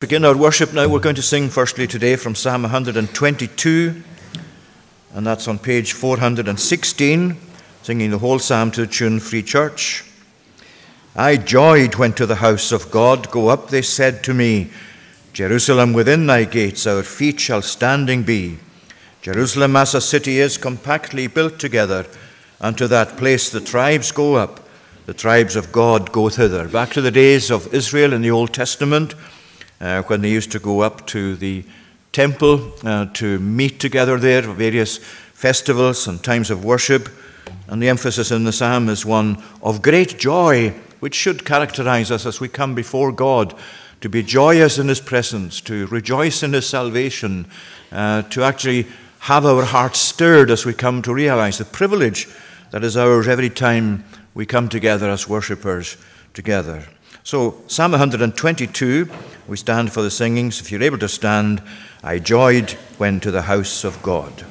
Begin our worship now. We're going to sing firstly today from Psalm 122, and that's on page 416, singing the whole psalm to the tune Free Church. I joyed when to the house of God. Go up, they said to me. Jerusalem within thy gates, our feet shall standing be. Jerusalem as a city is compactly built together. Unto that place the tribes go up, the tribes of God go thither. Back to the days of Israel in the Old Testament uh, when they used to go up to the temple uh, to meet together there, for various festivals and times of worship. And the emphasis in the psalm is one of great joy, which should characterize us as we come before God, to be joyous in His presence, to rejoice in His salvation, uh, to actually have our hearts stirred as we come to realize the privilege that is ours every time we come together as worshippers together. So, Psalm 122, we stand for the singings. If you're able to stand, I joyed when to the house of God.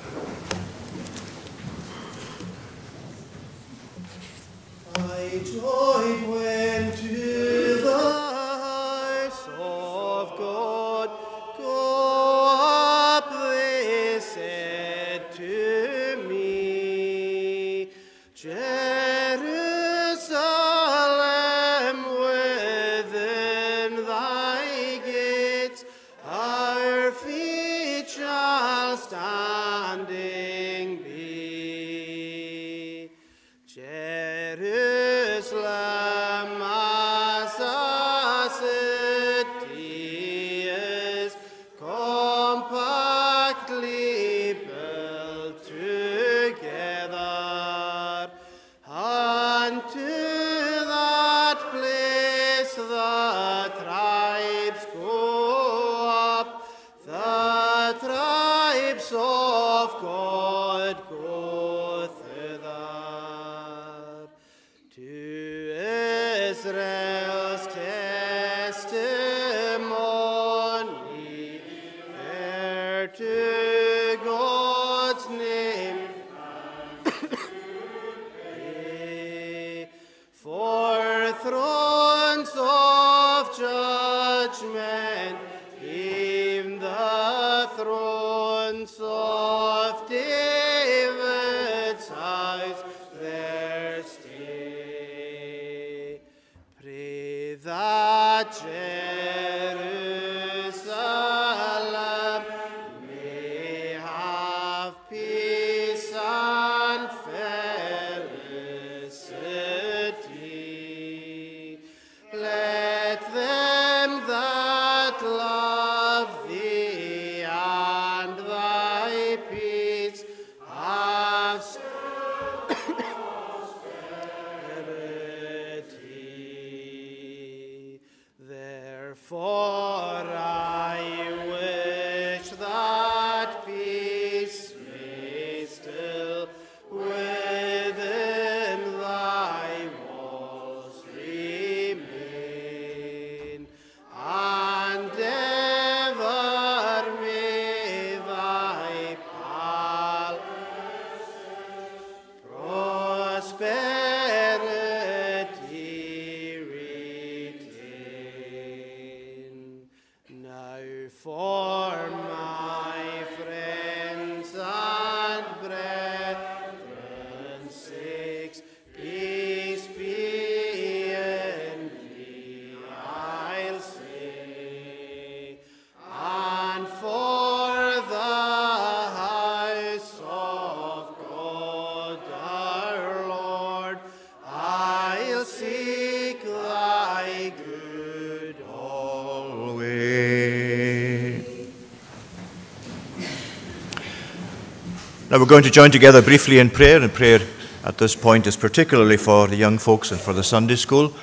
Now we're going to join together briefly in prayer, and prayer at this point is particularly for the young folks and for the Sunday school.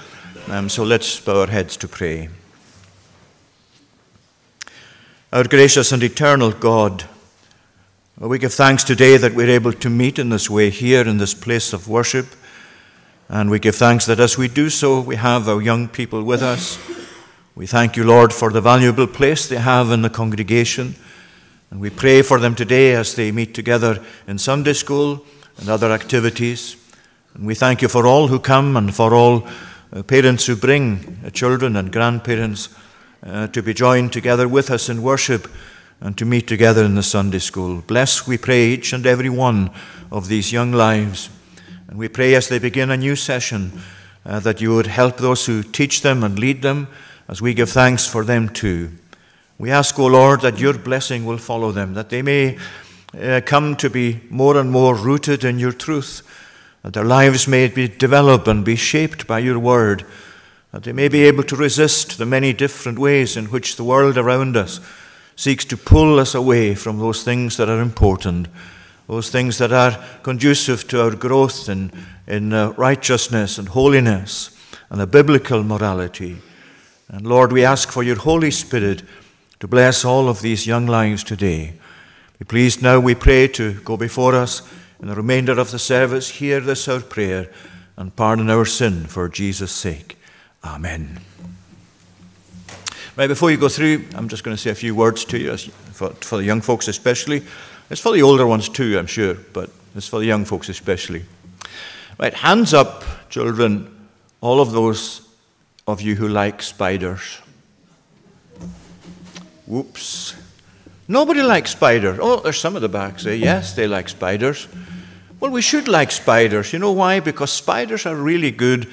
Um, so let's bow our heads to pray. Our gracious and eternal God, we give thanks today that we're able to meet in this way here in this place of worship. And we give thanks that as we do so, we have our young people with us. We thank you, Lord, for the valuable place they have in the congregation. And we pray for them today as they meet together in Sunday school and other activities. And we thank you for all who come and for all uh, parents who bring uh, children and grandparents uh, to be joined together with us in worship and to meet together in the Sunday school. Bless, we pray, each and every one of these young lives. And we pray as they begin a new session uh, that you would help those who teach them and lead them as we give thanks for them too. We ask, O oh Lord, that your blessing will follow them, that they may uh, come to be more and more rooted in your truth, that their lives may be developed and be shaped by your word, that they may be able to resist the many different ways in which the world around us seeks to pull us away from those things that are important, those things that are conducive to our growth in, in uh, righteousness and holiness and a biblical morality. And Lord, we ask for your Holy Spirit to bless all of these young lives today. Be pleased now, we pray, to go before us in the remainder of the service. Hear this our prayer and pardon our sin for Jesus' sake. Amen. Right, before you go through, I'm just going to say a few words to you, for, for the young folks especially. It's for the older ones too, I'm sure, but it's for the young folks especially. Right, hands up, children, all of those of you who like spiders. Whoops. Nobody likes spiders. Oh, there's some at the back say, yes, they like spiders. Well, we should like spiders. You know why? Because spiders are really good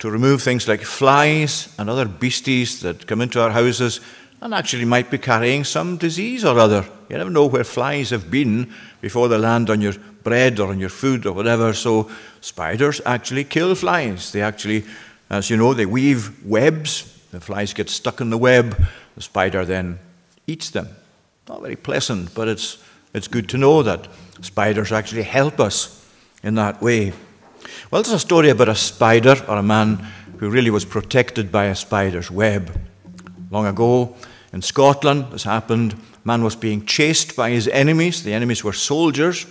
to remove things like flies and other beasties that come into our houses and actually might be carrying some disease or other. You never know where flies have been before they land on your bread or on your food or whatever. So spiders actually kill flies. They actually, as you know, they weave webs. The flies get stuck in the web. The spider then eats them. Not very pleasant, but it's, it's good to know that spiders actually help us in that way. Well, there's a story about a spider or a man who really was protected by a spider's web. Long ago in Scotland, this happened. Man was being chased by his enemies. The enemies were soldiers,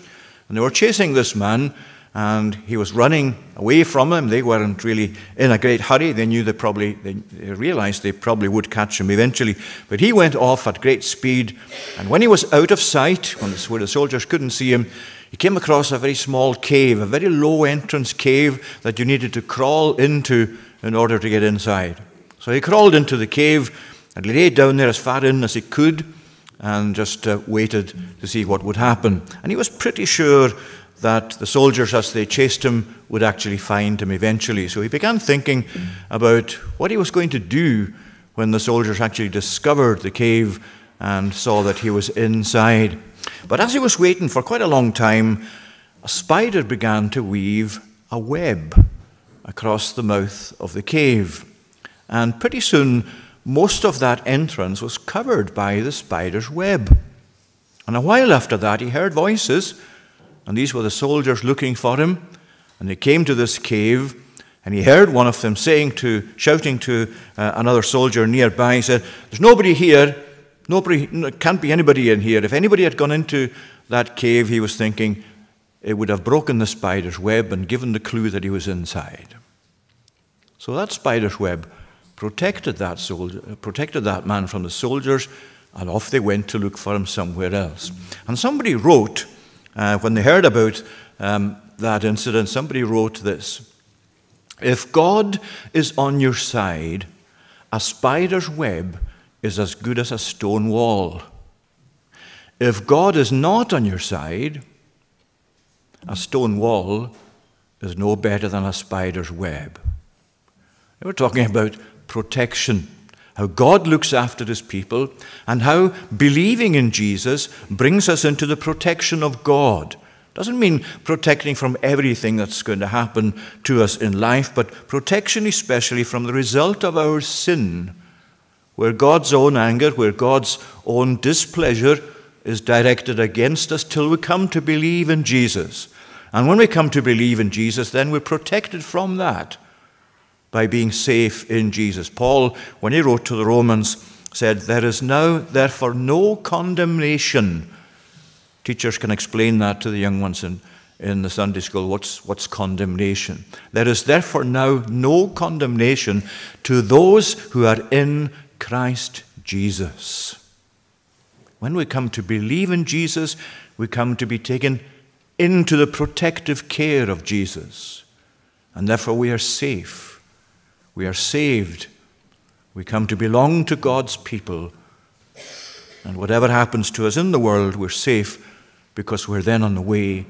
and they were chasing this man and he was running away from them. They weren't really in a great hurry. They knew they probably, they realized they probably would catch him eventually. But he went off at great speed, and when he was out of sight, when the, where the soldiers couldn't see him, he came across a very small cave, a very low entrance cave that you needed to crawl into in order to get inside. So he crawled into the cave and lay down there as far in as he could and just uh, waited to see what would happen. And he was pretty sure that the soldiers, as they chased him, would actually find him eventually. So he began thinking about what he was going to do when the soldiers actually discovered the cave and saw that he was inside. But as he was waiting for quite a long time, a spider began to weave a web across the mouth of the cave. And pretty soon, most of that entrance was covered by the spider's web. And a while after that, he heard voices and these were the soldiers looking for him. And they came to this cave, and he heard one of them saying to, shouting to uh, another soldier nearby, he said, There's nobody here. Nobody, can't be anybody in here. If anybody had gone into that cave, he was thinking, it would have broken the spider's web and given the clue that he was inside. So that spider's web protected that soldier, protected that man from the soldiers, and off they went to look for him somewhere else. And somebody wrote uh, when they heard about um, that incident, somebody wrote this If God is on your side, a spider's web is as good as a stone wall. If God is not on your side, a stone wall is no better than a spider's web. They were talking about protection how God looks after his people, and how believing in Jesus brings us into the protection of God. Doesn't mean protecting from everything that's going to happen to us in life, but protection especially from the result of our sin, where God's own anger, where God's own displeasure is directed against us till we come to believe in Jesus. And when we come to believe in Jesus, then we're protected from that by being safe in Jesus. Paul, when he wrote to the Romans, said, There is now, therefore, no condemnation. Teachers can explain that to the young ones in, in the Sunday school. What's, what's condemnation? There is therefore now no condemnation to those who are in Christ Jesus. When we come to believe in Jesus, we come to be taken into the protective care of Jesus. And therefore, we are safe. We are saved We come to belong to God's people. And whatever happens to us in the world, we're safe because we're then on the way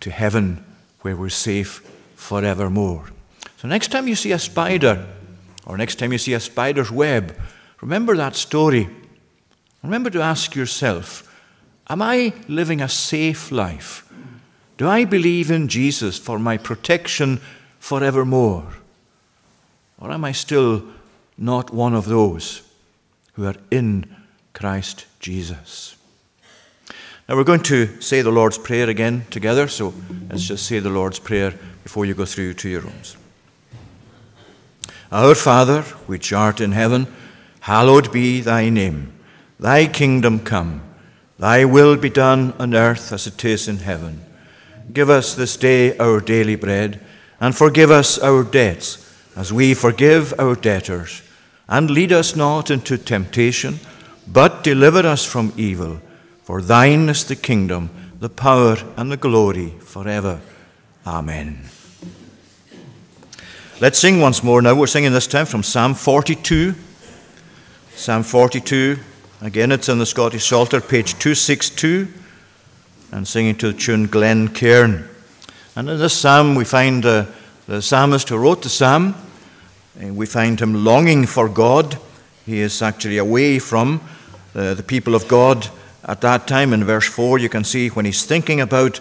to heaven where we're safe forevermore. So, next time you see a spider, or next time you see a spider's web, remember that story. Remember to ask yourself Am I living a safe life? Do I believe in Jesus for my protection forevermore? Or am I still not one of those who are in Christ Jesus? Now we're going to say the Lord's Prayer again together, so let's just say the Lord's Prayer before you go through to your rooms. Our Father, which art in heaven, hallowed be thy name. Thy kingdom come, thy will be done on earth as it is in heaven. Give us this day our daily bread, and forgive us our debts, as we forgive our debtors. And lead us not into temptation, but deliver us from evil. For thine is the kingdom, the power, and the glory forever. Amen. Let's sing once more now. We're singing this time from Psalm 42. Psalm 42. Again, it's in the Scottish Psalter, page 262 and singing to the tune Glencairn. And in this psalm, we find uh, the psalmist who wrote the psalm. Uh, we find him longing for God. He is actually away from uh, the people of God at that time. In verse 4, you can see when he's thinking about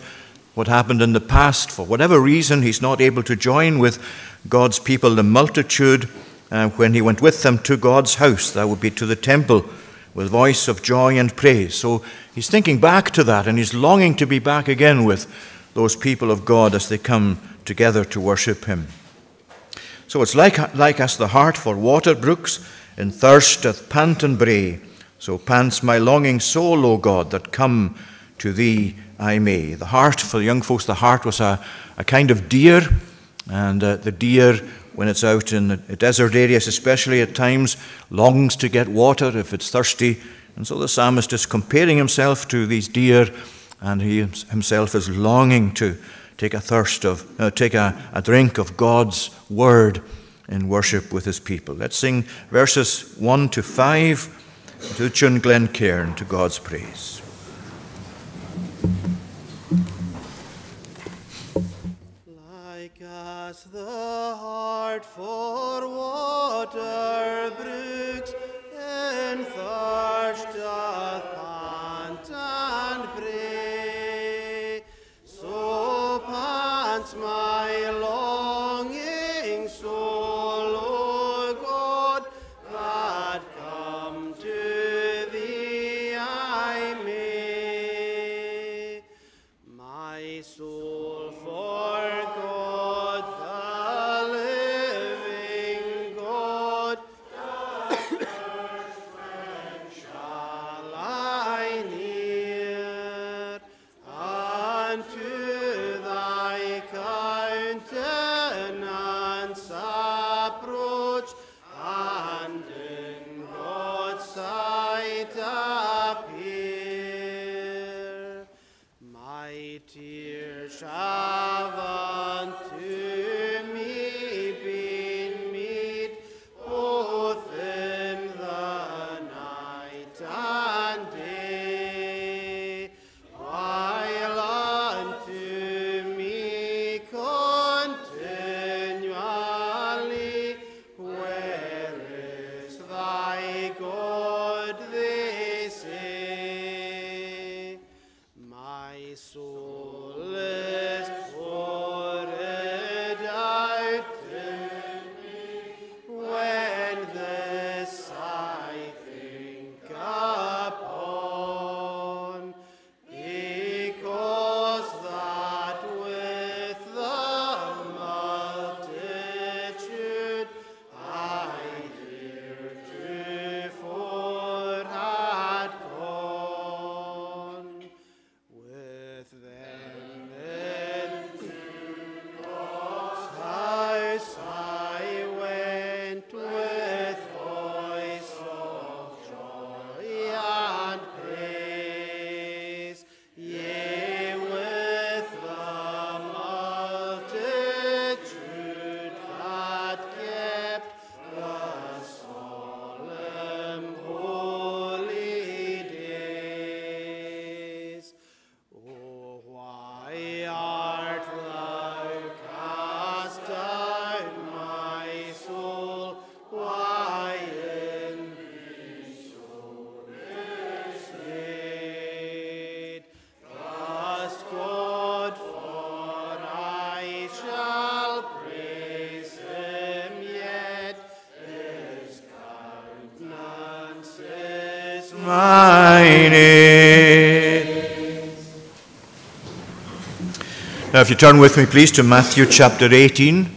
what happened in the past, for whatever reason, he's not able to join with God's people, the multitude, uh, when he went with them to God's house. That would be to the temple with voice of joy and praise. So he's thinking back to that and he's longing to be back again with those people of God as they come together to worship him. So it's like, like as the hart for water brooks in thirst doth pant and bray. So pants my longing soul, O God, that come to thee I may. The hart, for the young folks, the hart was a, a kind of deer, and uh, the deer when it's out in desert areas, especially at times, longs to get water if it's thirsty. And so the psalmist is comparing himself to these deer, and he himself is longing to take a thirst of, uh, take a, a drink of God's word in worship with his people. Let's sing verses 1 to 5 to tune Glencairn to God's praise. for Now, if you turn with me, please, to Matthew chapter 18. I'm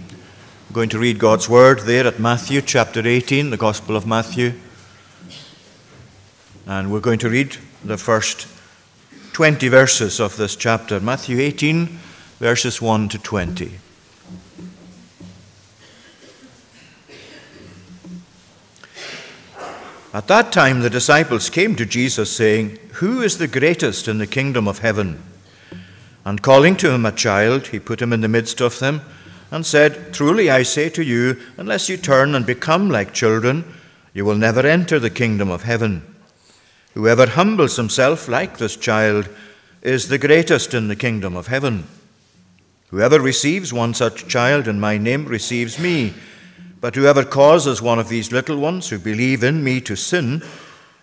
going to read God's word there at Matthew chapter 18, the Gospel of Matthew. And we're going to read the first 20 verses of this chapter. Matthew 18, verses 1 to 20. At that time, the disciples came to Jesus, saying, Who is the greatest in the kingdom of heaven? And calling to him a child, he put him in the midst of them, and said, Truly I say to you, unless you turn and become like children, you will never enter the kingdom of heaven. Whoever humbles himself like this child is the greatest in the kingdom of heaven. Whoever receives one such child in my name receives me. But whoever causes one of these little ones who believe in me to sin,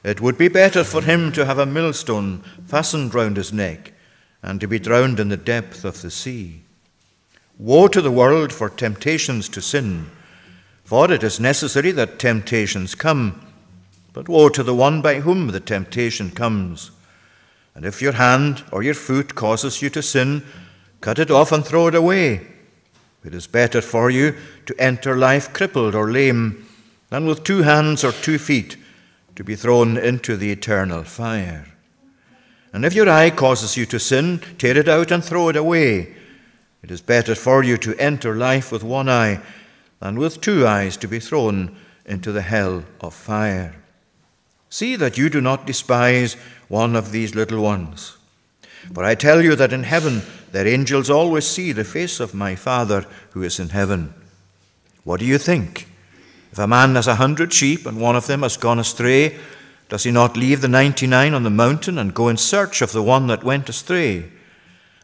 it would be better for him to have a millstone fastened round his neck and to be drowned in the depth of the sea. Woe to the world for temptations to sin, for it is necessary that temptations come, but woe to the one by whom the temptation comes. And if your hand or your foot causes you to sin, cut it off and throw it away. It is better for you to enter life crippled or lame than with two hands or two feet to be thrown into the eternal fire. And if your eye causes you to sin, tear it out and throw it away. It is better for you to enter life with one eye than with two eyes to be thrown into the hell of fire. See that you do not despise one of these little ones. For I tell you that in heaven their angels always see the face of my Father who is in heaven. What do you think? If a man has a hundred sheep and one of them has gone astray, does he not leave the ninety nine on the mountain and go in search of the one that went astray?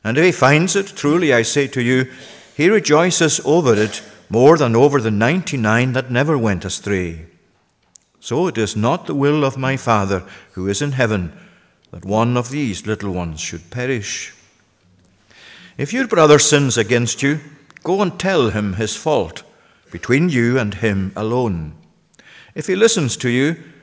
And if he finds it, truly I say to you, he rejoices over it more than over the ninety nine that never went astray. So it is not the will of my Father who is in heaven that one of these little ones should perish. If your brother sins against you, go and tell him his fault between you and him alone. If he listens to you,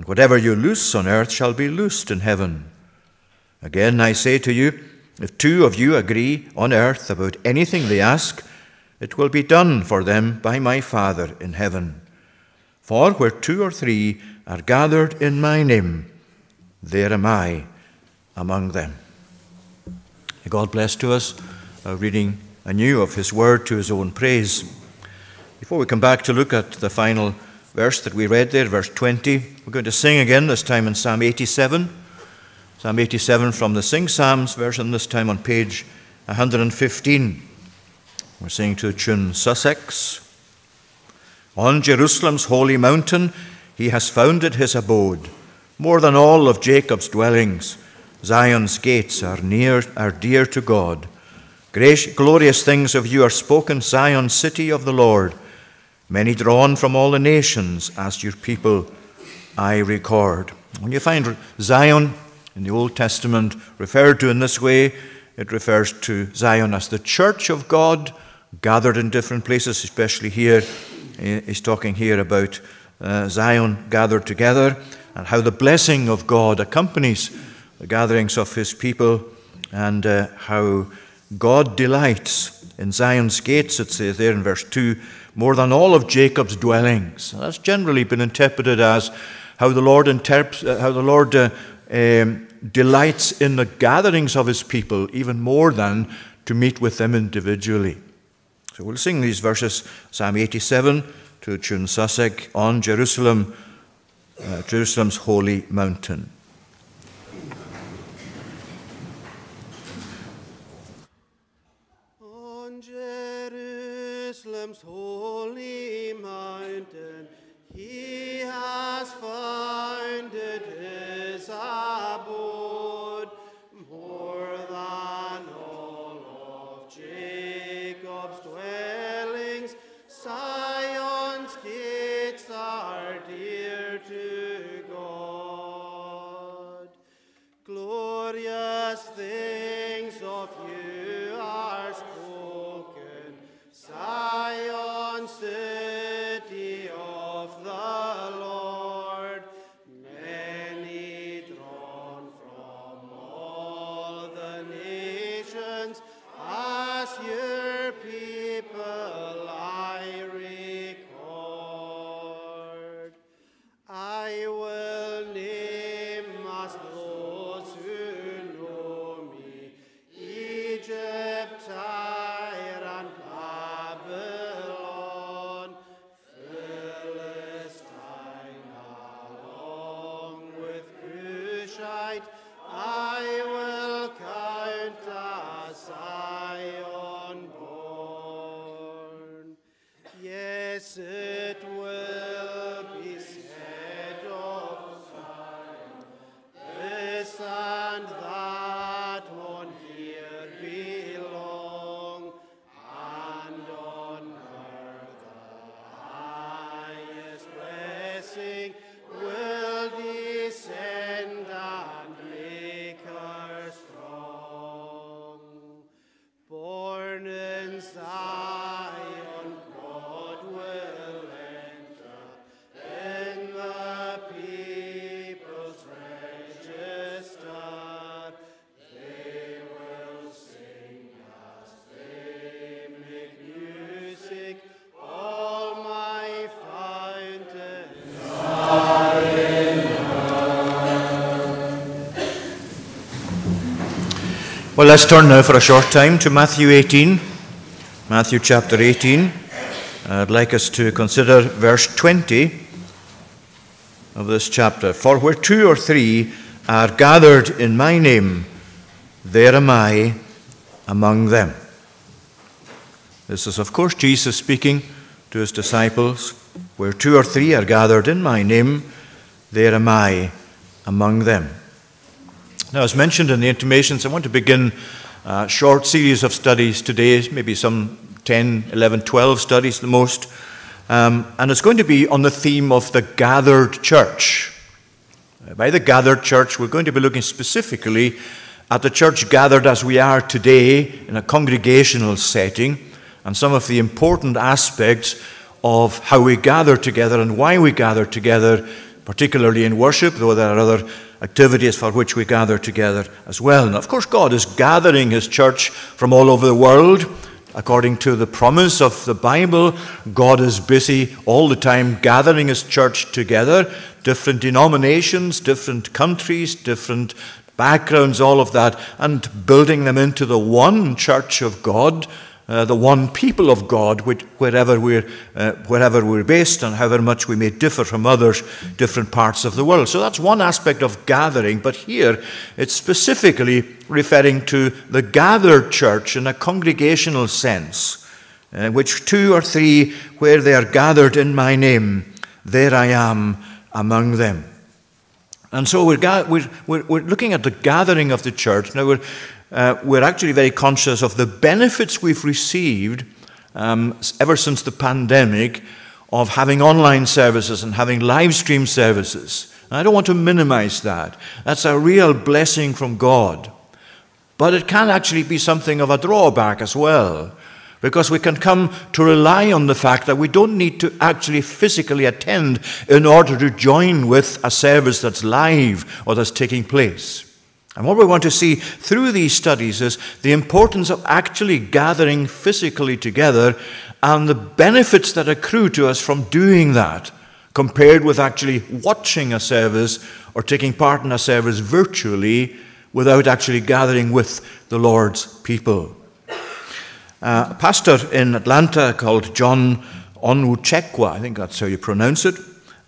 and whatever you loose on earth shall be loosed in heaven. Again I say to you, if two of you agree on earth about anything they ask, it will be done for them by my Father in heaven. For where two or three are gathered in my name, there am I among them. May God bless to us, uh, reading anew of His word to His own praise. Before we come back to look at the final verse that we read there, verse 20, we're going to sing again, this time in Psalm 87. Psalm 87 from the Sing Psalms version, this time on page 115. We're singing to the tune Sussex. On Jerusalem's holy mountain, he has founded his abode, more than all of Jacob's dwellings. Zion's gates are near, are dear to God. Gracious, glorious things of you are spoken, Zion, city of the Lord. Many drawn from all the nations, as your people I record. When you find Zion in the Old Testament referred to in this way, it refers to Zion as the church of God, gathered in different places, especially here. He's talking here about uh, Zion gathered together and how the blessing of God accompanies the gatherings of his people and uh, how God delights in Zion's gates, it says there in verse 2, more than all of Jacob's dwellings. That's generally been interpreted as how the Lord, interp- uh, how the Lord uh, um, delights in the gatherings of his people even more than to meet with them individually. So we'll sing these verses, Psalm 87 to tune Sussex, on Jerusalem, uh, Jerusalem's holy mountain. Well, let's turn now for a short time to Matthew 18. Matthew chapter 18. I'd like us to consider verse 20 of this chapter. For where two or three are gathered in my name, there am I among them. This is, of course, Jesus speaking to his disciples. Where two or three are gathered in my name, there am I among them. Now, as mentioned in the intimations, I want to begin a short series of studies today, maybe some 10, 11, 12 studies the most. Um, and it's going to be on the theme of the gathered church. By the gathered church, we're going to be looking specifically at the church gathered as we are today in a congregational setting and some of the important aspects of how we gather together and why we gather together, particularly in worship, though there are other activities for which we gather together as well. And of course, God is gathering His church from all over the world. According to the promise of the Bible, God is busy all the time gathering His church together, different denominations, different countries, different backgrounds, all of that, and building them into the one church of God uh, the one people of God, which, wherever, we're, uh, wherever we're based and however much we may differ from others, different parts of the world. So that's one aspect of gathering, but here it's specifically referring to the gathered church in a congregational sense, uh, which two or three, where they are gathered in my name, there I am among them. And so we're, we're, we're looking at the gathering of the church. Now, we're, uh, we're actually very conscious of the benefits we've received um, ever since the pandemic of having online services and having live stream services. And I don't want to minimize that. That's a real blessing from God. But it can actually be something of a drawback as well, because we can come to rely on the fact that we don't need to actually physically attend in order to join with a service that's live or that's taking place. And what we want to see through these studies is the importance of actually gathering physically together and the benefits that accrue to us from doing that compared with actually watching a service or taking part in a service virtually without actually gathering with the Lord's people. Uh, a pastor in Atlanta called John Onwuchekwa, I think that's how you pronounce it,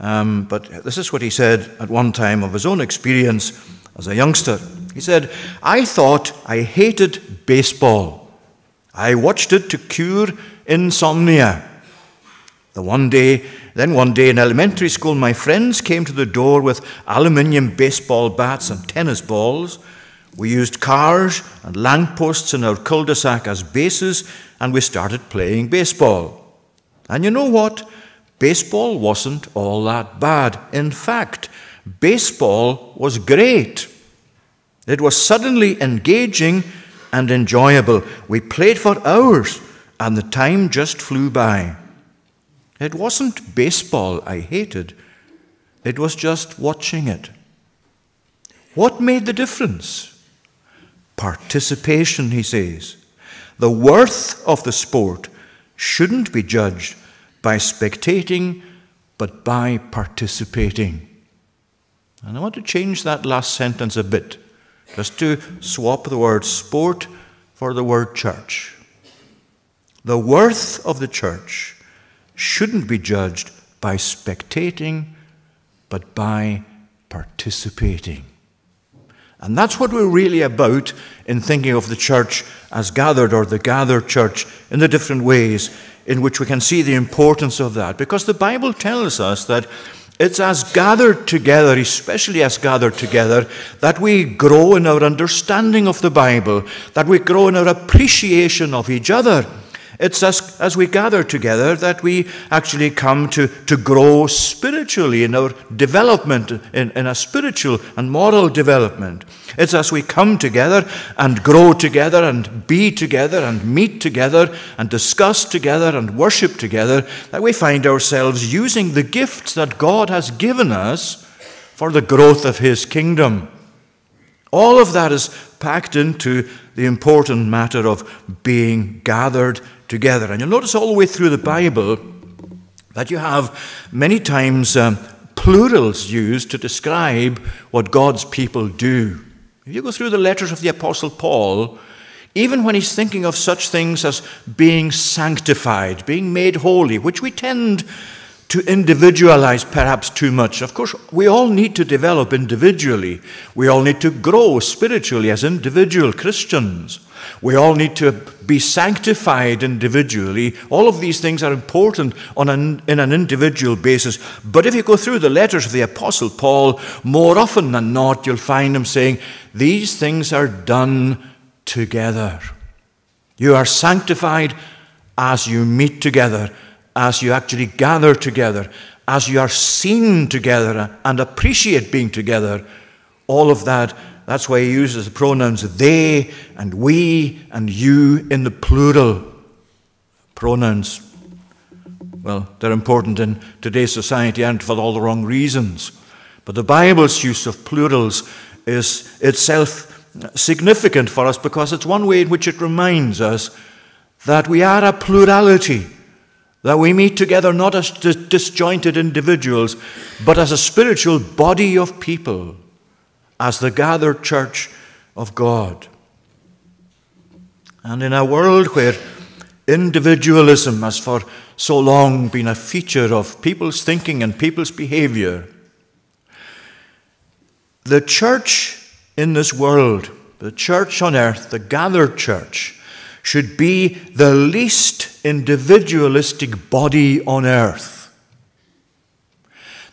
um, but this is what he said at one time of his own experience as a youngster. He said, I thought I hated baseball. I watched it to cure insomnia. The one day, then one day in elementary school, my friends came to the door with aluminium baseball bats and tennis balls. We used cars and lampposts in our cul-de-sac as bases, and we started playing baseball. And you know what? Baseball wasn't all that bad. In fact, baseball was great. It was suddenly engaging and enjoyable. We played for hours, and the time just flew by. It wasn't baseball I hated, it was just watching it. What made the difference? Participation, he says. The worth of the sport shouldn't be judged by spectating, but by participating. And I want to change that last sentence a bit, just to swap the word sport for the word church. The worth of the church shouldn't be judged by spectating, but by participating. And that's what we're really about in thinking of the church as gathered or the gathered church in the different ways in which we can see the importance of that. Because the Bible tells us that it's as gathered together, especially as gathered together, that we grow in our understanding of the Bible, that we grow in our appreciation of each other. It's as, as we gather together that we actually come to, to grow spiritually in our development, in, in a spiritual and moral development. It's as we come together and grow together and be together and meet together and discuss together and worship together that we find ourselves using the gifts that God has given us for the growth of His kingdom. All of that is packed into the important matter of being gathered together. And you'll notice all the way through the Bible that you have many times um, plurals used to describe what God's people do. If you go through the letters of the Apostle Paul, even when he's thinking of such things as being sanctified, being made holy, which we tend to individualize perhaps too much. Of course, we all need to develop individually. We all need to grow spiritually as individual Christians. We all need to be sanctified individually. All of these things are important on an, in an individual basis. But if you go through the letters of the Apostle Paul, more often than not, you'll find him saying, These things are done together. You are sanctified as you meet together, as you actually gather together, as you are seen together and appreciate being together. All of that that's why he uses the pronouns they and we and you in the plural. Pronouns, well, they're important in today's society and for all the wrong reasons. But the Bible's use of plurals is itself significant for us because it's one way in which it reminds us that we are a plurality, that we meet together not as disjointed individuals, but as a spiritual body of people as the gathered church of God. And in a world where individualism has for so long been a feature of people's thinking and people's behavior, the church in this world, the church on earth, the gathered church, should be the least individualistic body on earth.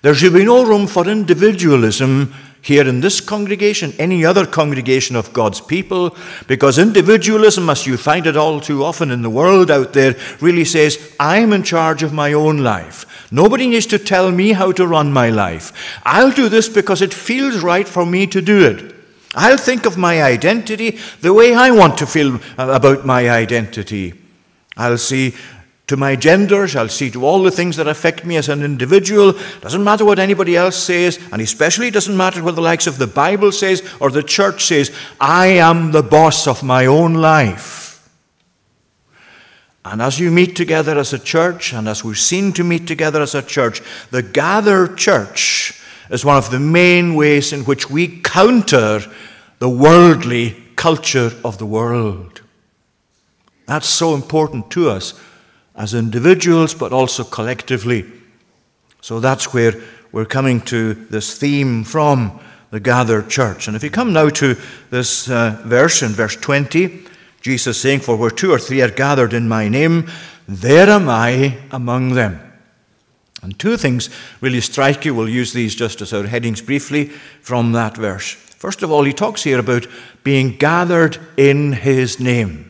There should be no room for individualism here in this congregation, any other congregation of God's people, because individualism, as you find it all too often in the world out there, really says, I'm in charge of my own life. Nobody needs to tell me how to run my life. I'll do this because it feels right for me to do it. I'll think of my identity the way I want to feel uh, about my identity. I'll see to my genders, I'll see to all the things that affect me as an individual. Doesn't matter what anybody else says, and especially doesn't matter what the likes of the Bible says or the church says. I am the boss of my own life. And as you meet together as a church, and as we're seen to meet together as a church, the gathered church is one of the main ways in which we counter the worldly culture of the world. That's so important to us as individuals, but also collectively. So that's where we're coming to this theme from the gathered church. And if you come now to this uh, verse in verse 20, Jesus saying, For where two or three are gathered in my name, there am I among them. And two things really strike you. We'll use these just as our headings briefly from that verse. First of all, he talks here about being gathered in his name.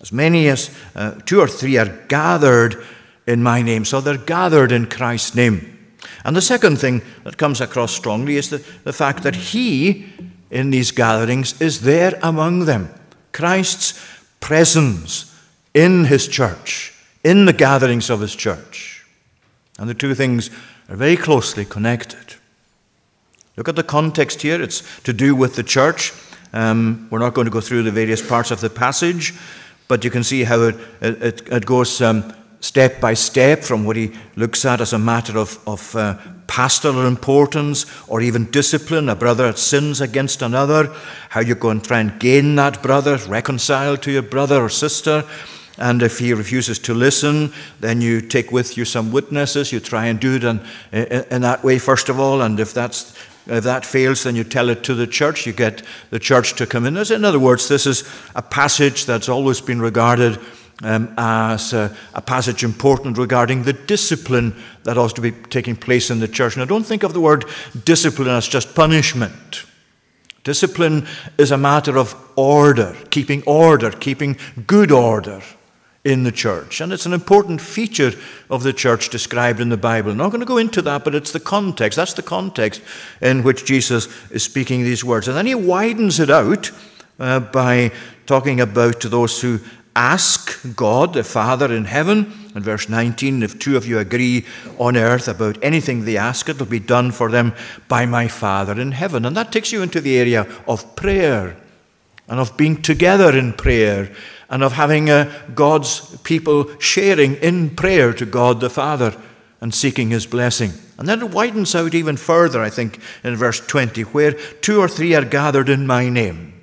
As many as uh, two or three are gathered in my name. So they're gathered in Christ's name. And the second thing that comes across strongly is the, the fact that He, in these gatherings, is there among them. Christ's presence in His church, in the gatherings of His church. And the two things are very closely connected. Look at the context here. It's to do with the church. Um, we're not going to go through the various parts of the passage, but you can see how it, it, it goes um, step by step from what he looks at as a matter of, of uh, pastoral importance or even discipline. A brother sins against another, how you go and try and gain that brother, reconcile to your brother or sister. And if he refuses to listen, then you take with you some witnesses. You try and do it in, in, in that way, first of all. And if that's if that fails, then you tell it to the church. You get the church to come in. In other words, this is a passage that's always been regarded um, as a, a, passage important regarding the discipline that ought to be taking place in the church. Now, don't think of the word discipline as just punishment. Discipline is a matter of order, keeping order, keeping good order in the church. And it's an important feature of the church described in the Bible. I'm not going to go into that, but it's the context. That's the context in which Jesus is speaking these words. And then he widens it out uh, by talking about those who ask God, the Father in heaven. In verse 19, if two of you agree on earth about anything they ask, it'll be done for them by my Father in heaven. And that takes you into the area of prayer and of being together in prayer and of having uh, God's people sharing in prayer to God the Father and seeking his blessing. And then it widens out even further, I think, in verse 20, where two or three are gathered in my name.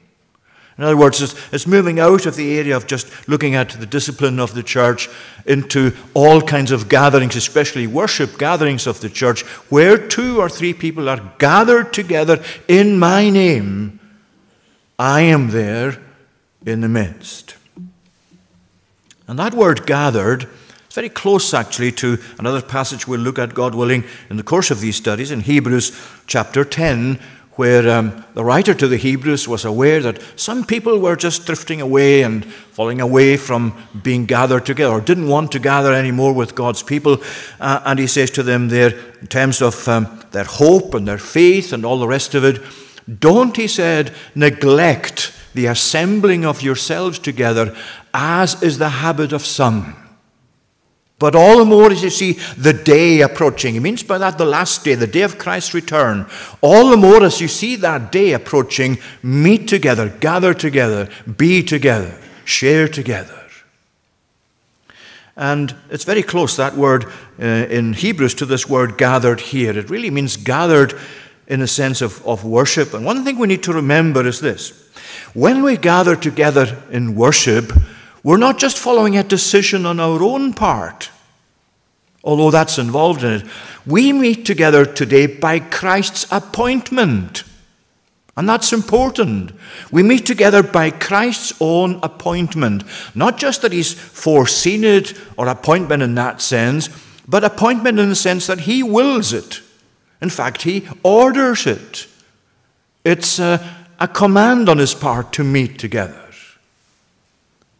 In other words, it's, it's, moving out of the area of just looking at the discipline of the church into all kinds of gatherings, especially worship gatherings of the church, where two or three people are gathered together in my name. I am there in the midst. And that word gathered is very close, actually, to another passage we'll look at, God willing, in the course of these studies in Hebrews chapter 10, where um, the writer to the Hebrews was aware that some people were just drifting away and falling away from being gathered together, or didn't want to gather anymore with God's people. Uh, and he says to them there, in terms of um, their hope and their faith and all the rest of it, don't, he said, neglect the assembling of yourselves together, as is the habit of some but all the more as you see the day approaching. He means by that the last day, the day of Christ's return. All the more as you see that day approaching, meet together, gather together, be together, share together. And it's very close, that word uh, in Hebrews, to this word gathered here. It really means gathered in a sense of, of worship. And one thing we need to remember is this when we gather together in worship, we're not just following a decision on our own part, although that's involved in it. We meet together today by Christ's appointment. And that's important. We meet together by Christ's own appointment. Not just that He's foreseen it or appointment in that sense, but appointment in the sense that He wills it. In fact, He orders it. It's a, a command on His part to meet together.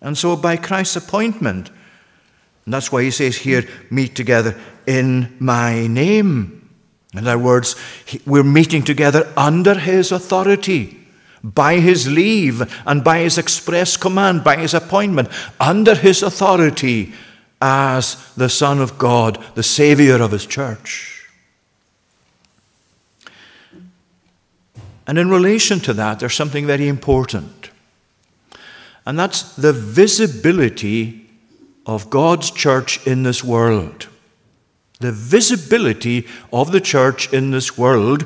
And so, by Christ's appointment, and that's why he says here, meet together in my name. In other words, we're meeting together under his authority, by his leave, and by his express command, by his appointment, under his authority as the Son of God, the Savior of his church. And in relation to that, there's something very important and that's the visibility of God's church in this world. The visibility of the church in this world.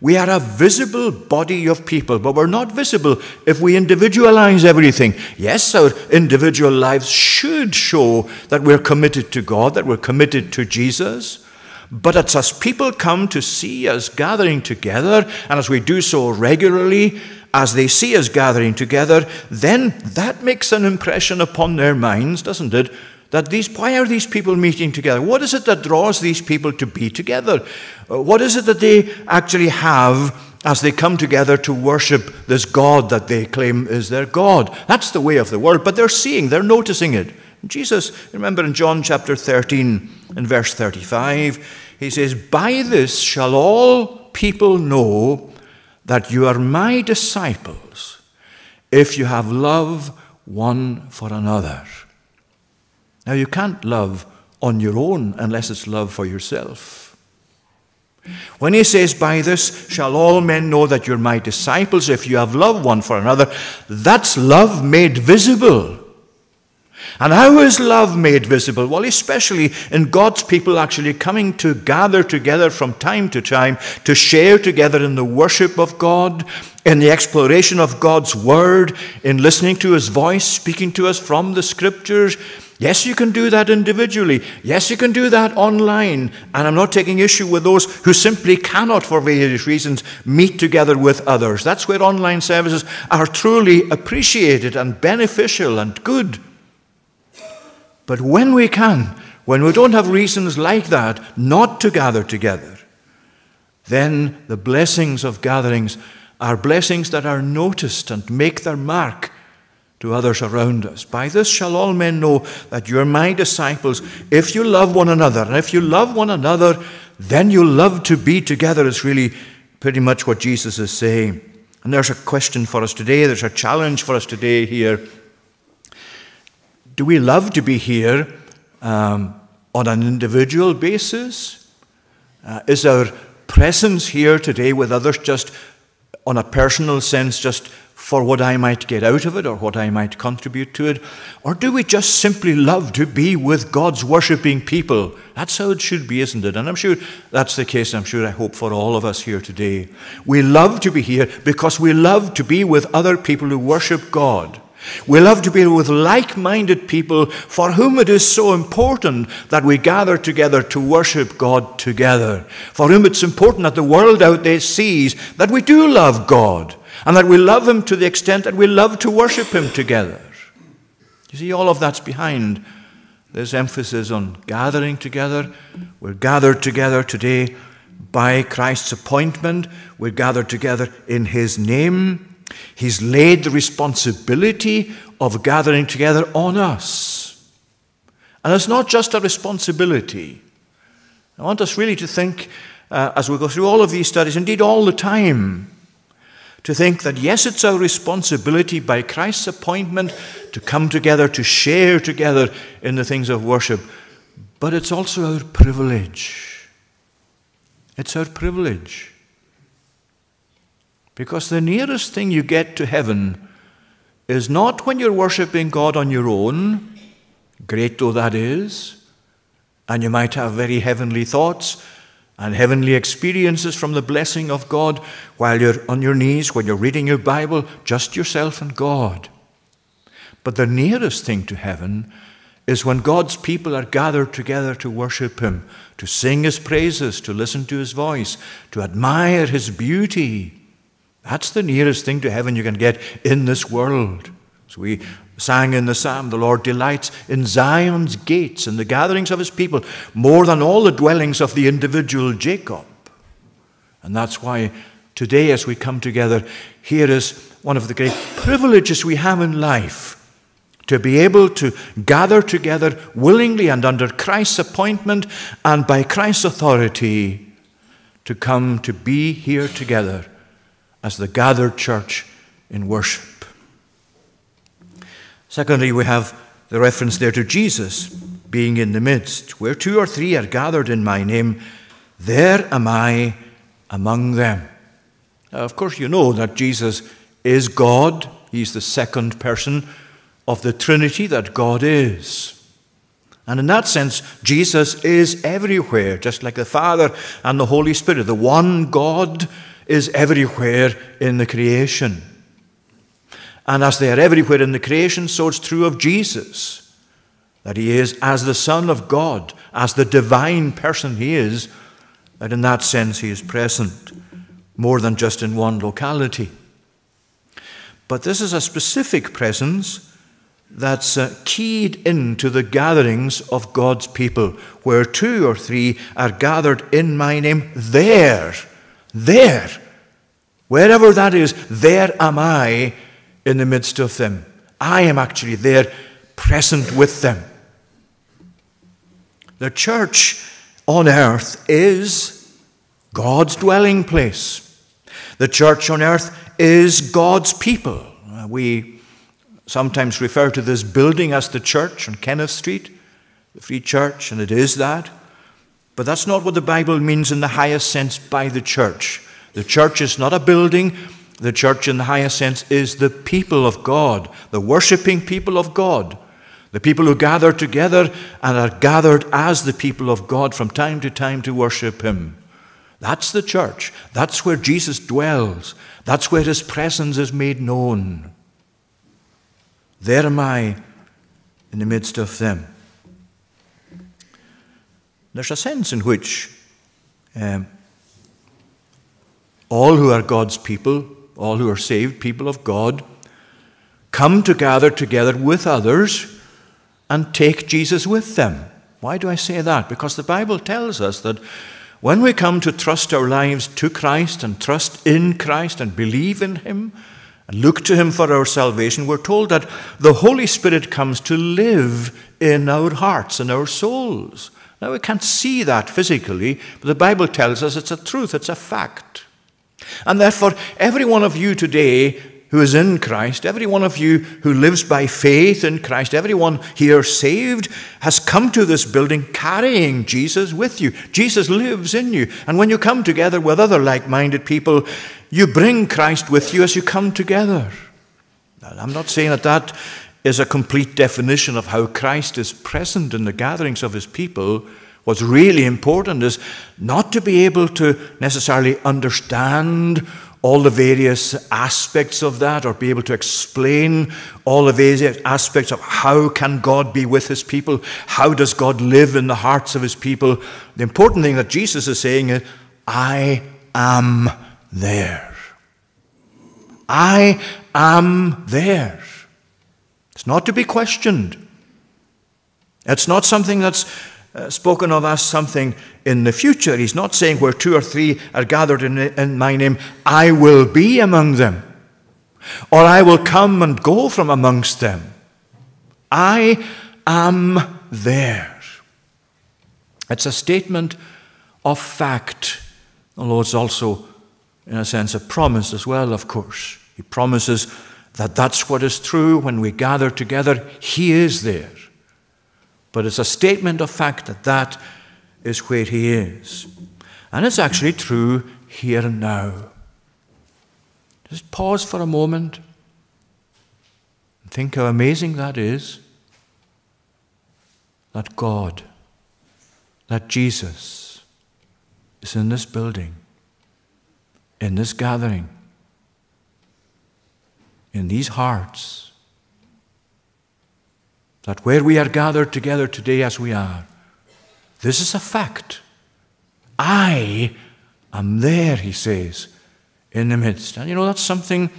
We are a visible body of people, but we're not visible if we individualize everything. Yes, our individual lives should show that we're committed to God, that we're committed to Jesus. But it's as people come to see us gathering together, and as we do so regularly, as they see us gathering together, then that makes an impression upon their minds, doesn't it? That these, why are these people meeting together? What is it that draws these people to be together? Uh, what is it that they actually have as they come together to worship this God that they claim is their God? That's the way of the world, but they're seeing, they're noticing it. Jesus, remember in John chapter 13, in verse 35, he says, By this shall all people know that you are my disciples if you have love one for another. Now, you can't love on your own unless it's love for yourself. When he says, By this shall all men know that you're my disciples if you have love one for another, that's love made visible. And how is love made visible? Well, especially in God's people actually coming to gather together from time to time to share together in the worship of God, in the exploration of God's Word, in listening to His voice, speaking to us from the Scriptures. Yes, you can do that individually. Yes, you can do that online. And I'm not taking issue with those who simply cannot, for various reasons, meet together with others. That's where online services are truly appreciated and beneficial and good. But when we can, when we don't have reasons like that not to gather together, then the blessings of gatherings are blessings that are noticed and make their mark to others around us. By this shall all men know that you're my disciples if you love one another. And if you love one another, then you love to be together, is really pretty much what Jesus is saying. And there's a question for us today, there's a challenge for us today here do we love to be here um, on an individual basis? Uh, is our presence here today with others just on a personal sense, just for what I might get out of it or what I might contribute to it? Or do we just simply love to be with God's worshipping people? That's how it should be, isn't it? And I'm sure that's the case, I'm sure I hope for all of us here today. We love to be here because we love to be with other people who worship God. We love to be with like minded people for whom it is so important that we gather together to worship God together. For whom it's important that the world out there sees that we do love God and that we love Him to the extent that we love to worship Him together. You see, all of that's behind this emphasis on gathering together. We're gathered together today by Christ's appointment, we're gathered together in His name. He's laid the responsibility of gathering together on us. And it's not just a responsibility. I want us really to think, uh, as we go through all of these studies, indeed all the time, to think that yes, it's our responsibility by Christ's appointment to come together, to share together in the things of worship, but it's also our privilege. It's our privilege. Because the nearest thing you get to heaven is not when you're worshipping God on your own, great though that is, and you might have very heavenly thoughts and heavenly experiences from the blessing of God while you're on your knees, when you're reading your Bible, just yourself and God. But the nearest thing to heaven is when God's people are gathered together to worship Him, to sing His praises, to listen to His voice, to admire His beauty. That's the nearest thing to heaven you can get in this world. So we sang in the psalm, The Lord delights in Zion's gates and the gatherings of his people more than all the dwellings of the individual Jacob. And that's why today, as we come together, here is one of the great privileges we have in life to be able to gather together willingly and under Christ's appointment and by Christ's authority to come to be here together as the gathered church in worship. Secondly, we have the reference there to Jesus being in the midst. Where two or three are gathered in my name, there am I among them. Now, of course, you know that Jesus is God. He's the second person of the Trinity that God is. And in that sense, Jesus is everywhere, just like the Father and the Holy Spirit. The one God is everywhere in the creation. And as they are everywhere in the creation, so it's true of Jesus. That he is, as the Son of God, as the divine person he is, that in that sense he is present more than just in one locality. But this is a specific presence that's uh, keyed into the gatherings of God's people, where two or three are gathered in my name. There, there, wherever that is, there am I in the midst of them. I am actually there, present with them. The church on earth is God's dwelling place. The church on earth is God's people. We sometimes refer to this building as the church on Kenneth Street, the Free Church, and it is that. But that's not what the Bible means in the highest sense by the church. The church is not a building, the church, in the highest sense, is the people of God, the worshipping people of God, the people who gather together and are gathered as the people of God from time to time to worship Him. That's the church. That's where Jesus dwells. That's where His presence is made known. There am I in the midst of them. There's a sense in which um, all who are God's people all who are saved, people of God, come to gather together with others and take Jesus with them. Why do I say that? Because the Bible tells us that when we come to trust our lives to Christ and trust in Christ and believe in Him and look to Him for our salvation, we're told that the Holy Spirit comes to live in our hearts and our souls. Now, we can't see that physically, but the Bible tells us it's a truth, it's a fact. And therefore, every one of you today who is in Christ, every one of you who lives by faith in Christ, everyone here saved, has come to this building carrying Jesus with you. Jesus lives in you. And when you come together with other like minded people, you bring Christ with you as you come together. I'm not saying that that is a complete definition of how Christ is present in the gatherings of his people. What's really important is not to be able to necessarily understand all the various aspects of that or be able to explain all the various aspects of how can God be with his people? How does God live in the hearts of his people? The important thing that Jesus is saying is, I am there. I am there. It's not to be questioned. It's not something that's uh, spoken of as something in the future. He's not saying where two or three are gathered in, in my name, I will be among them, or I will come and go from amongst them. I am there. It's a statement of fact, although it's also, in a sense, a promise as well, of course. He promises that that's what is true when we gather together. He is there. But it's a statement of fact that that is where He is. And it's actually true here and now. Just pause for a moment and think how amazing that is. That God, that Jesus is in this building, in this gathering in these hearts that where we are gathered together today as we are, this is a fact. I am there, he says, in the midst. And you know, that's something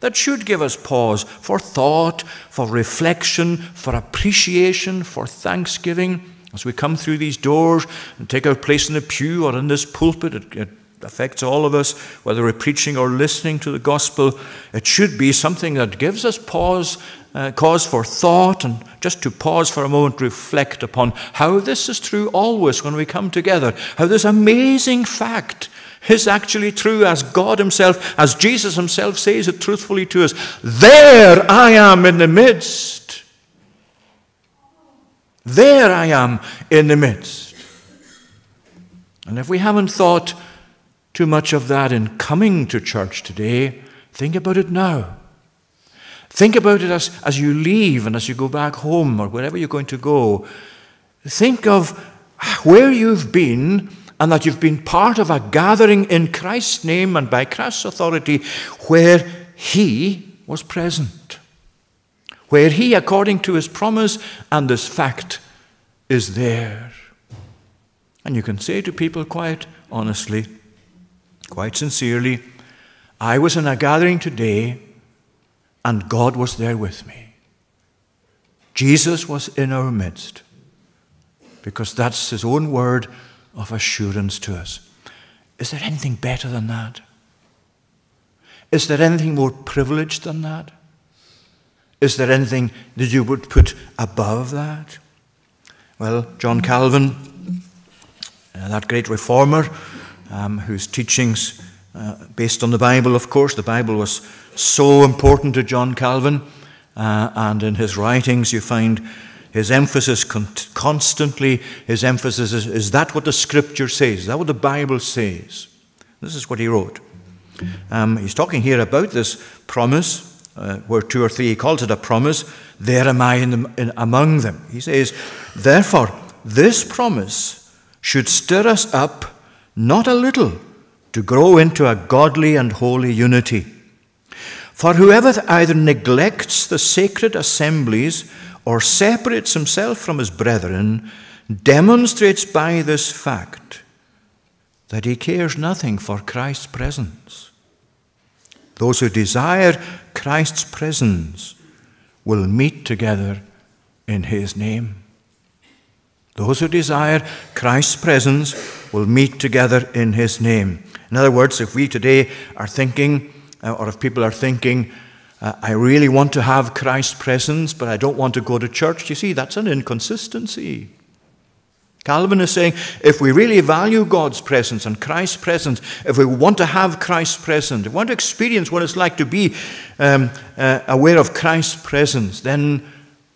that should give us pause for thought, for reflection, for appreciation, for thanksgiving. As we come through these doors and take our place in the pew or in this pulpit, it, it affects all of us, whether we're preaching or listening to the gospel. It should be something that gives us pause, uh, cause for thought, and just to pause for a moment, reflect upon how this is true always when we come together. How this amazing fact is actually true as God Himself, as Jesus Himself says it truthfully to us. There I am in the midst. There I am in the midst. And if we haven't thought too much of that in coming to church today. Think about it now. Think about it as, as you leave and as you go back home or wherever you're going to go. Think of where you've been and that you've been part of a gathering in Christ's name and by Christ's authority where He was present. Where He, according to His promise and this fact, is there. And you can say to people quite honestly, quite sincerely, I was in a gathering today and God was there with me. Jesus was in our midst because that's his own word of assurance to us. Is there anything better than that? Is there anything more privileged than that? Is there anything that you would put above that? Well, John Calvin, uh, that great reformer, um, whose teachings, uh, based on the Bible, of course, the Bible was so important to John Calvin, uh, and in his writings you find his emphasis con- constantly, his emphasis is, is that what the Scripture says? Is that what the Bible says? This is what he wrote. Um, he's talking here about this promise, uh, where two or three, he calls it a promise. There am I in the, in, among them. He says, Therefore, this promise should stir us up not a little, to grow into a godly and holy unity. For whoever either neglects the sacred assemblies or separates himself from his brethren demonstrates by this fact that he cares nothing for Christ's presence. Those who desire Christ's presence will meet together in his name. Those who desire Christ's presence will meet together in his name. In other words, if we today are thinking, uh, or if people are thinking, uh, I really want to have Christ's presence, but I don't want to go to church, you see, that's an inconsistency. Calvin is saying if we really value God's presence and Christ's presence, if we want to have Christ's presence, if we want to experience what it's like to be um, uh, aware of Christ's presence, then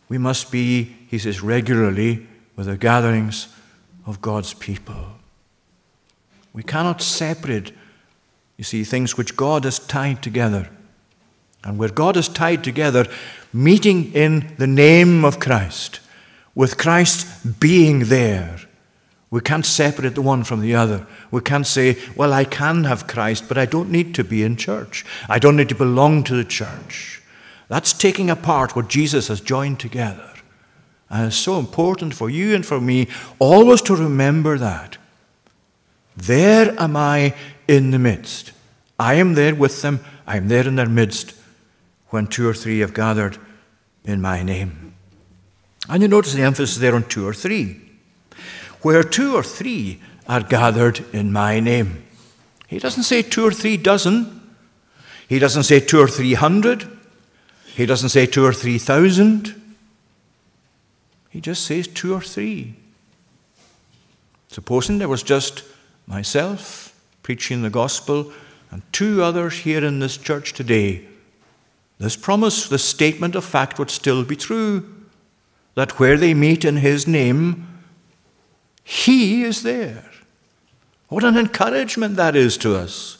we must be, he says, regularly with the gatherings of God's people. We cannot separate, you see, things which God has tied together. And where God is tied together, meeting in the name of Christ, with Christ being there, we can't separate the one from the other. We can't say, well, I can have Christ, but I don't need to be in church. I don't need to belong to the church. That's taking apart what Jesus has joined together. And it's so important for you and for me always to remember that. There am I in the midst. I am there with them. I am there in their midst when two or three have gathered in my name. And you notice the emphasis there on two or three. Where two or three are gathered in my name. He doesn't say two or three dozen. He doesn't say two or three hundred. He doesn't say two or three thousand. He just says two or three. Supposing there was just myself preaching the gospel and two others here in this church today, this promise, this statement of fact would still be true that where they meet in His name, He is there. What an encouragement that is to us.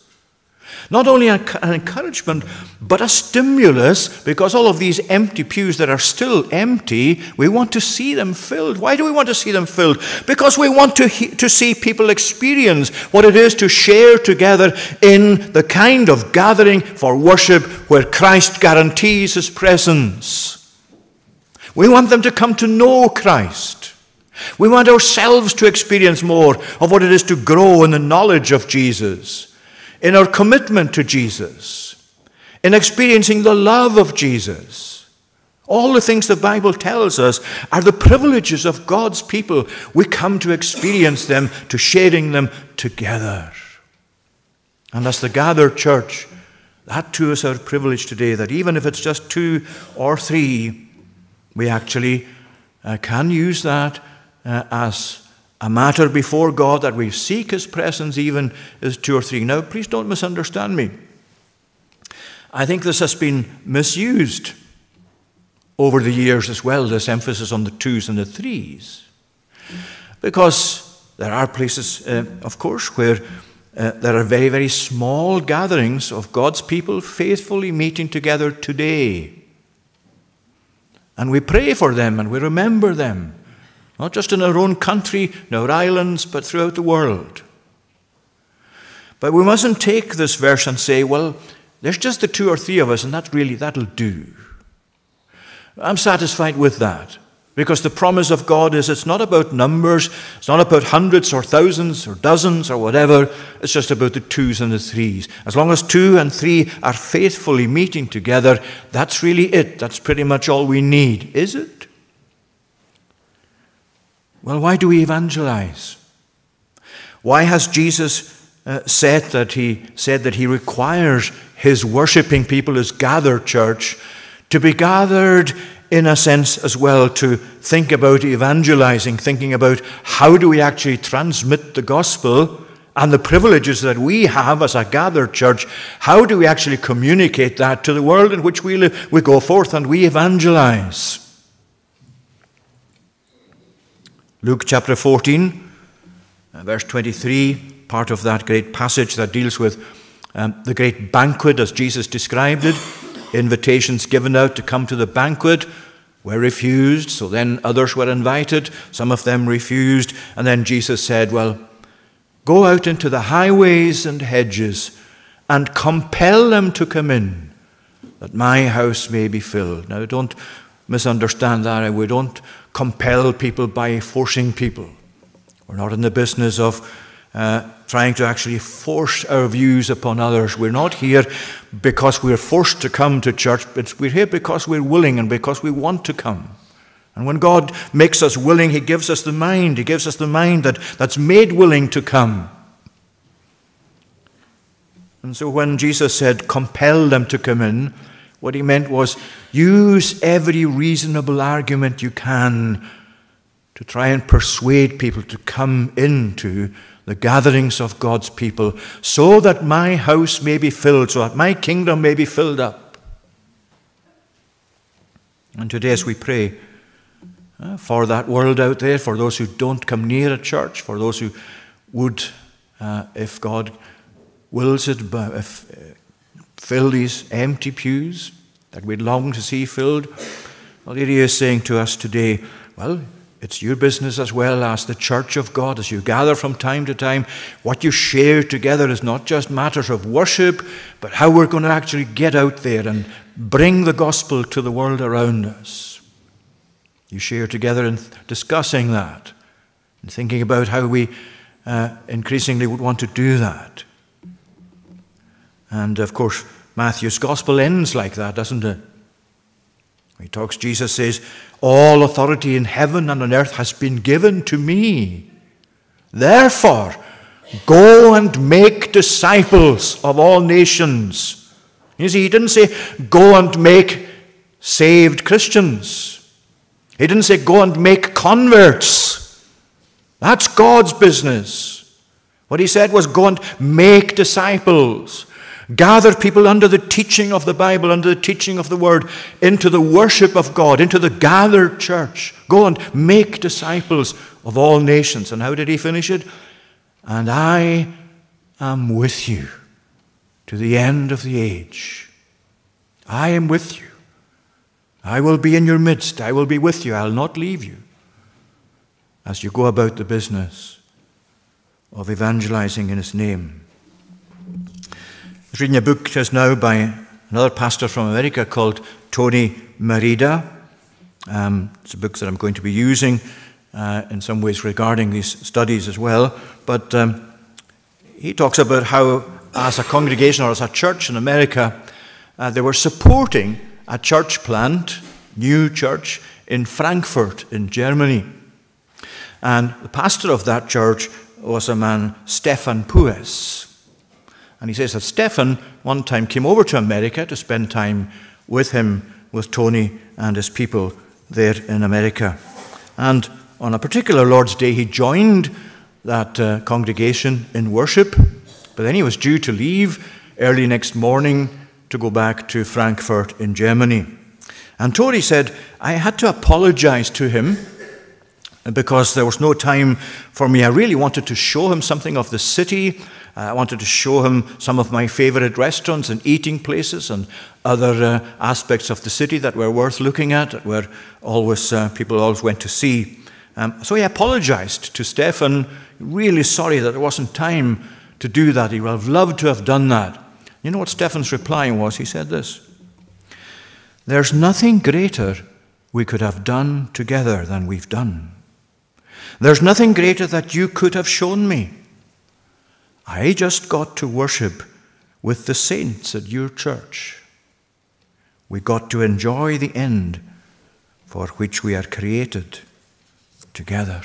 Not only an encouragement, but a stimulus, because all of these empty pews that are still empty, we want to see them filled. Why do we want to see them filled? Because we want to, he- to see people experience what it is to share together in the kind of gathering for worship where Christ guarantees his presence. We want them to come to know Christ. We want ourselves to experience more of what it is to grow in the knowledge of Jesus in our commitment to Jesus, in experiencing the love of Jesus. All the things the Bible tells us are the privileges of God's people. We come to experience them, to sharing them together. And as the gathered church, that too is our privilege today, that even if it's just two or three, we actually uh, can use that uh, as a matter before God that we seek His presence even as two or three. Now, please don't misunderstand me. I think this has been misused over the years as well, this emphasis on the twos and the threes. Because there are places, uh, of course, where uh, there are very, very small gatherings of God's people faithfully meeting together today. And we pray for them and we remember them not just in our own country, in our islands, but throughout the world. But we mustn't take this verse and say, well, there's just the two or three of us, and that really, that'll do. I'm satisfied with that. Because the promise of God is it's not about numbers, it's not about hundreds or thousands or dozens or whatever, it's just about the twos and the threes. As long as two and three are faithfully meeting together, that's really it. That's pretty much all we need, is it? Well, why do we evangelize? Why has Jesus uh, said that he said that he requires his worshiping people, his gathered church, to be gathered in a sense as well to think about evangelizing, thinking about how do we actually transmit the gospel and the privileges that we have as a gathered church, how do we actually communicate that to the world in which we live? We go forth and we evangelize. Luke chapter 14, uh, verse 23, part of that great passage that deals with um, the great banquet as Jesus described it. Invitations given out to come to the banquet were refused, so then others were invited, some of them refused, and then Jesus said, Well, go out into the highways and hedges and compel them to come in, that my house may be filled. Now, don't misunderstand that. We don't compel people by forcing people. We're not in the business of uh, trying to actually force our views upon others. We're not here because we're forced to come to church, but we're here because we're willing and because we want to come. And when God makes us willing, He gives us the mind. He gives us the mind that, that's made willing to come. And so when Jesus said, compel them to come in, what he meant was use every reasonable argument you can to try and persuade people to come into the gatherings of God's people so that my house may be filled, so that my kingdom may be filled up. And today, as we pray uh, for that world out there, for those who don't come near a church, for those who would, uh, if God wills it, if, fill these empty pews that we long to see filled. Well, here he is saying to us today, well, it's your business as well as the church of God as you gather from time to time. What you share together is not just matters of worship, but how we're going to actually get out there and bring the gospel to the world around us. You share together in discussing that and thinking about how we uh, increasingly would want to do that. And of course, Matthew's gospel ends like that, doesn't it? He talks, Jesus says, All authority in heaven and on earth has been given to me. Therefore, go and make disciples of all nations. You see, he didn't say, Go and make saved Christians. He didn't say, Go and make converts. That's God's business. What he said was, Go and make disciples. Gather people under the teaching of the Bible, under the teaching of the Word, into the worship of God, into the gathered church. Go and make disciples of all nations. And how did he finish it? And I am with you to the end of the age. I am with you. I will be in your midst. I will be with you. I'll not leave you as you go about the business of evangelizing in his name. I was reading a book just now by another pastor from America called Tony Merida. Um, it's a book that I'm going to be using uh, in some ways regarding these studies as well. But um, he talks about how, as a congregation or as a church in America, uh, they were supporting a church plant, new church, in Frankfurt in Germany. And the pastor of that church was a man, Stefan Puis. And he says that Stefan one time came over to America to spend time with him, with Tony and his people there in America. And on a particular Lord's Day, he joined that uh, congregation in worship, but then he was due to leave early next morning to go back to Frankfurt in Germany. And Tony said, I had to apologize to him because there was no time for me. I really wanted to show him something of the city I wanted to show him some of my favorite restaurants and eating places and other uh, aspects of the city that were worth looking at, where always uh, people always went to see. Um, so he apologized to Stefan, really sorry that there wasn't time to do that. He would have loved to have done that. You know what Stefan's reply was? He said this There's nothing greater we could have done together than we've done. There's nothing greater that you could have shown me. I just got to worship with the saints at your church. We got to enjoy the end for which we are created together.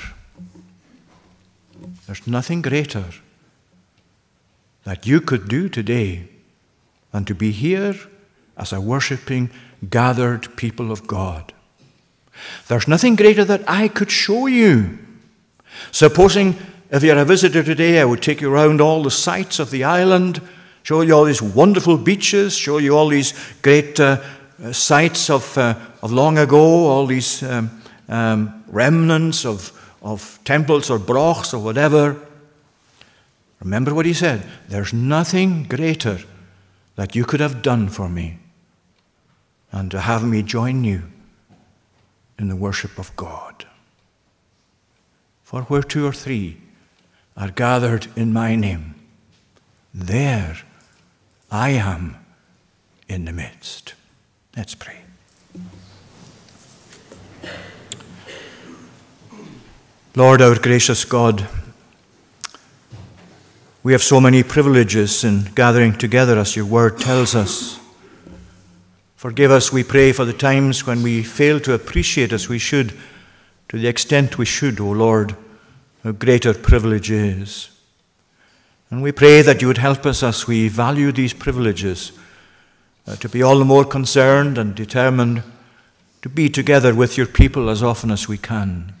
There's nothing greater that you could do today than to be here as a worshipping, gathered people of God. There's nothing greater that I could show you. Supposing if you're a visitor today, I would take you around all the sights of the island, show you all these wonderful beaches, show you all these great uh, uh, sites of, uh, of long ago, all these um, um, remnants of, of temples or brochs or whatever. Remember what he said there's nothing greater that you could have done for me than to have me join you in the worship of God. For where two or three are gathered in my name, there I am in the midst. Let's pray. Lord, our gracious God, we have so many privileges in gathering together as your word tells us. Forgive us, we pray, for the times when we fail to appreciate as we should, to the extent we should, O Lord greater privilege is. And we pray that you would help us as we value these privileges uh, to be all the more concerned and determined to be together with your people as often as we can.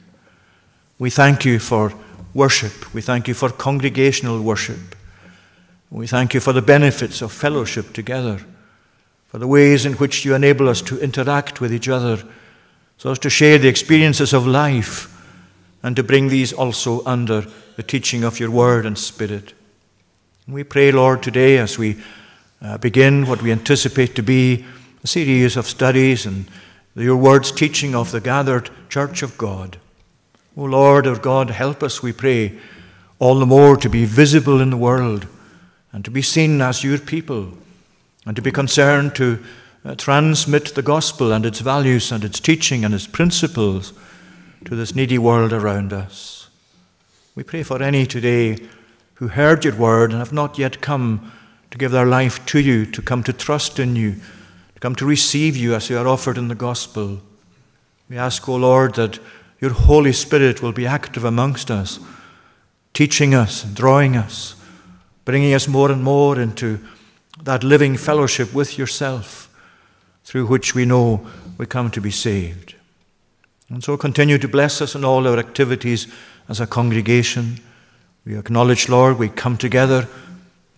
We thank you for worship. We thank you for congregational worship. We thank you for the benefits of fellowship together, for the ways in which you enable us to interact with each other so as to share the experiences of life and to bring these also under the teaching of your word and spirit. We pray, Lord, today as we uh, begin what we anticipate to be a series of studies and your words teaching of the gathered church of God. O Lord our God, help us, we pray, all the more to be visible in the world and to be seen as your people and to be concerned to uh, transmit the gospel and its values and its teaching and its principles to this needy world around us. We pray for any today who heard your word and have not yet come to give their life to you, to come to trust in you, to come to receive you as you are offered in the gospel. We ask, O Lord, that your Holy Spirit will be active amongst us, teaching us, drawing us, bringing us more and more into that living fellowship with yourself, through which we know we come to be saved. And so continue to bless us in all our activities as a congregation. We acknowledge, Lord, we come together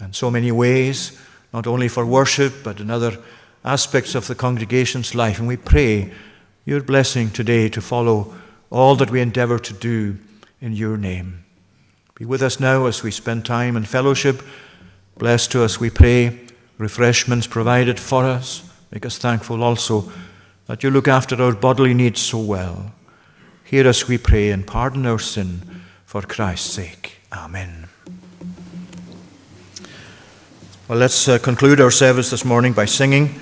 in so many ways, not only for worship, but in other aspects of the congregation's life. And we pray your blessing today to follow all that we endeavor to do in your name. Be with us now as we spend time in fellowship. Bless to us, we pray, refreshments provided for us. Make us thankful also that you look after our bodily needs so well. Hear us, we pray, and pardon our sin for Christ's sake. Amen. Well, let's uh, conclude our service this morning by singing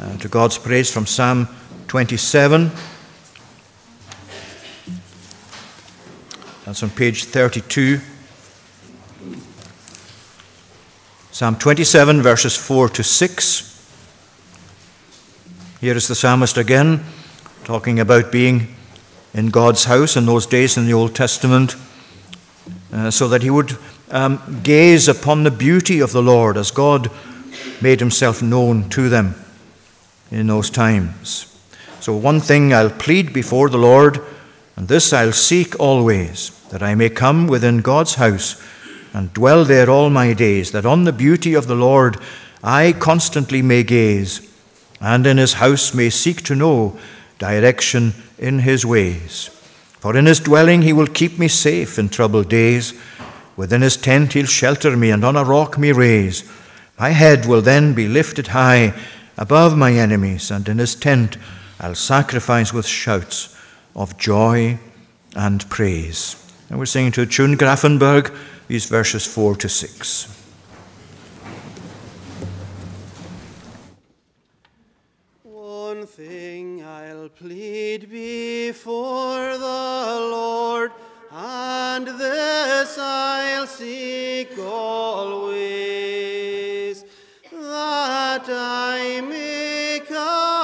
uh, to God's praise from Psalm 27. That's on page 32. Psalm 27, verses 4 to 6. Here is the psalmist again, talking about being in God's house in those days in the Old Testament, uh, so that he would um, gaze upon the beauty of the Lord as God made himself known to them in those times. So, one thing I'll plead before the Lord, and this I'll seek always, that I may come within God's house and dwell there all my days, that on the beauty of the Lord I constantly may gaze, and in his house may seek to know direction in his ways. For in his dwelling he will keep me safe in troubled days. Within his tent he'll shelter me, and on a rock me raise. My head will then be lifted high above my enemies, and in his tent I'll sacrifice with shouts of joy and praise. And we're singing to tune Grafenberg these verses 4 to 6. Plead before the Lord and this I'll seek always, that I may come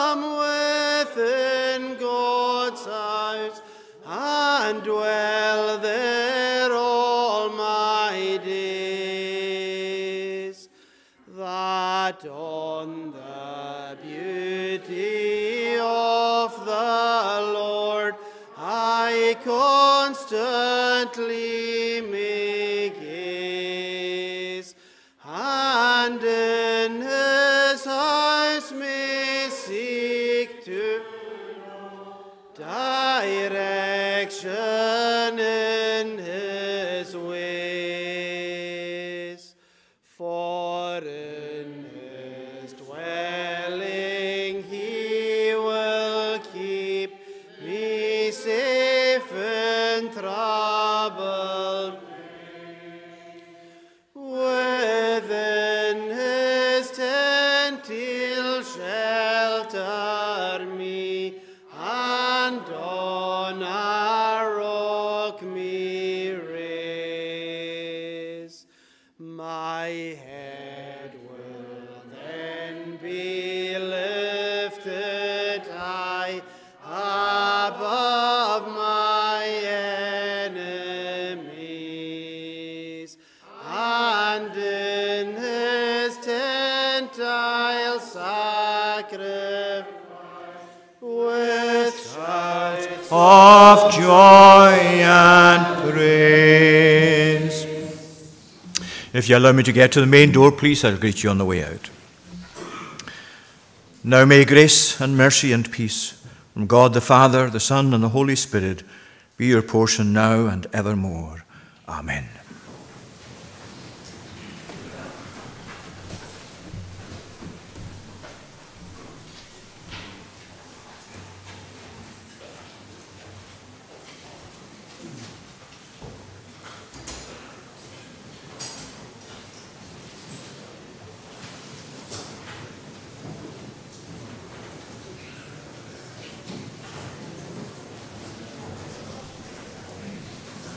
constantly may gaze, and in his house may seek to direction If you allow me to get to the main door, please, I'll greet you on the way out. Now may grace and mercy and peace from God the Father, the Son, and the Holy Spirit be your portion now and evermore. Amen.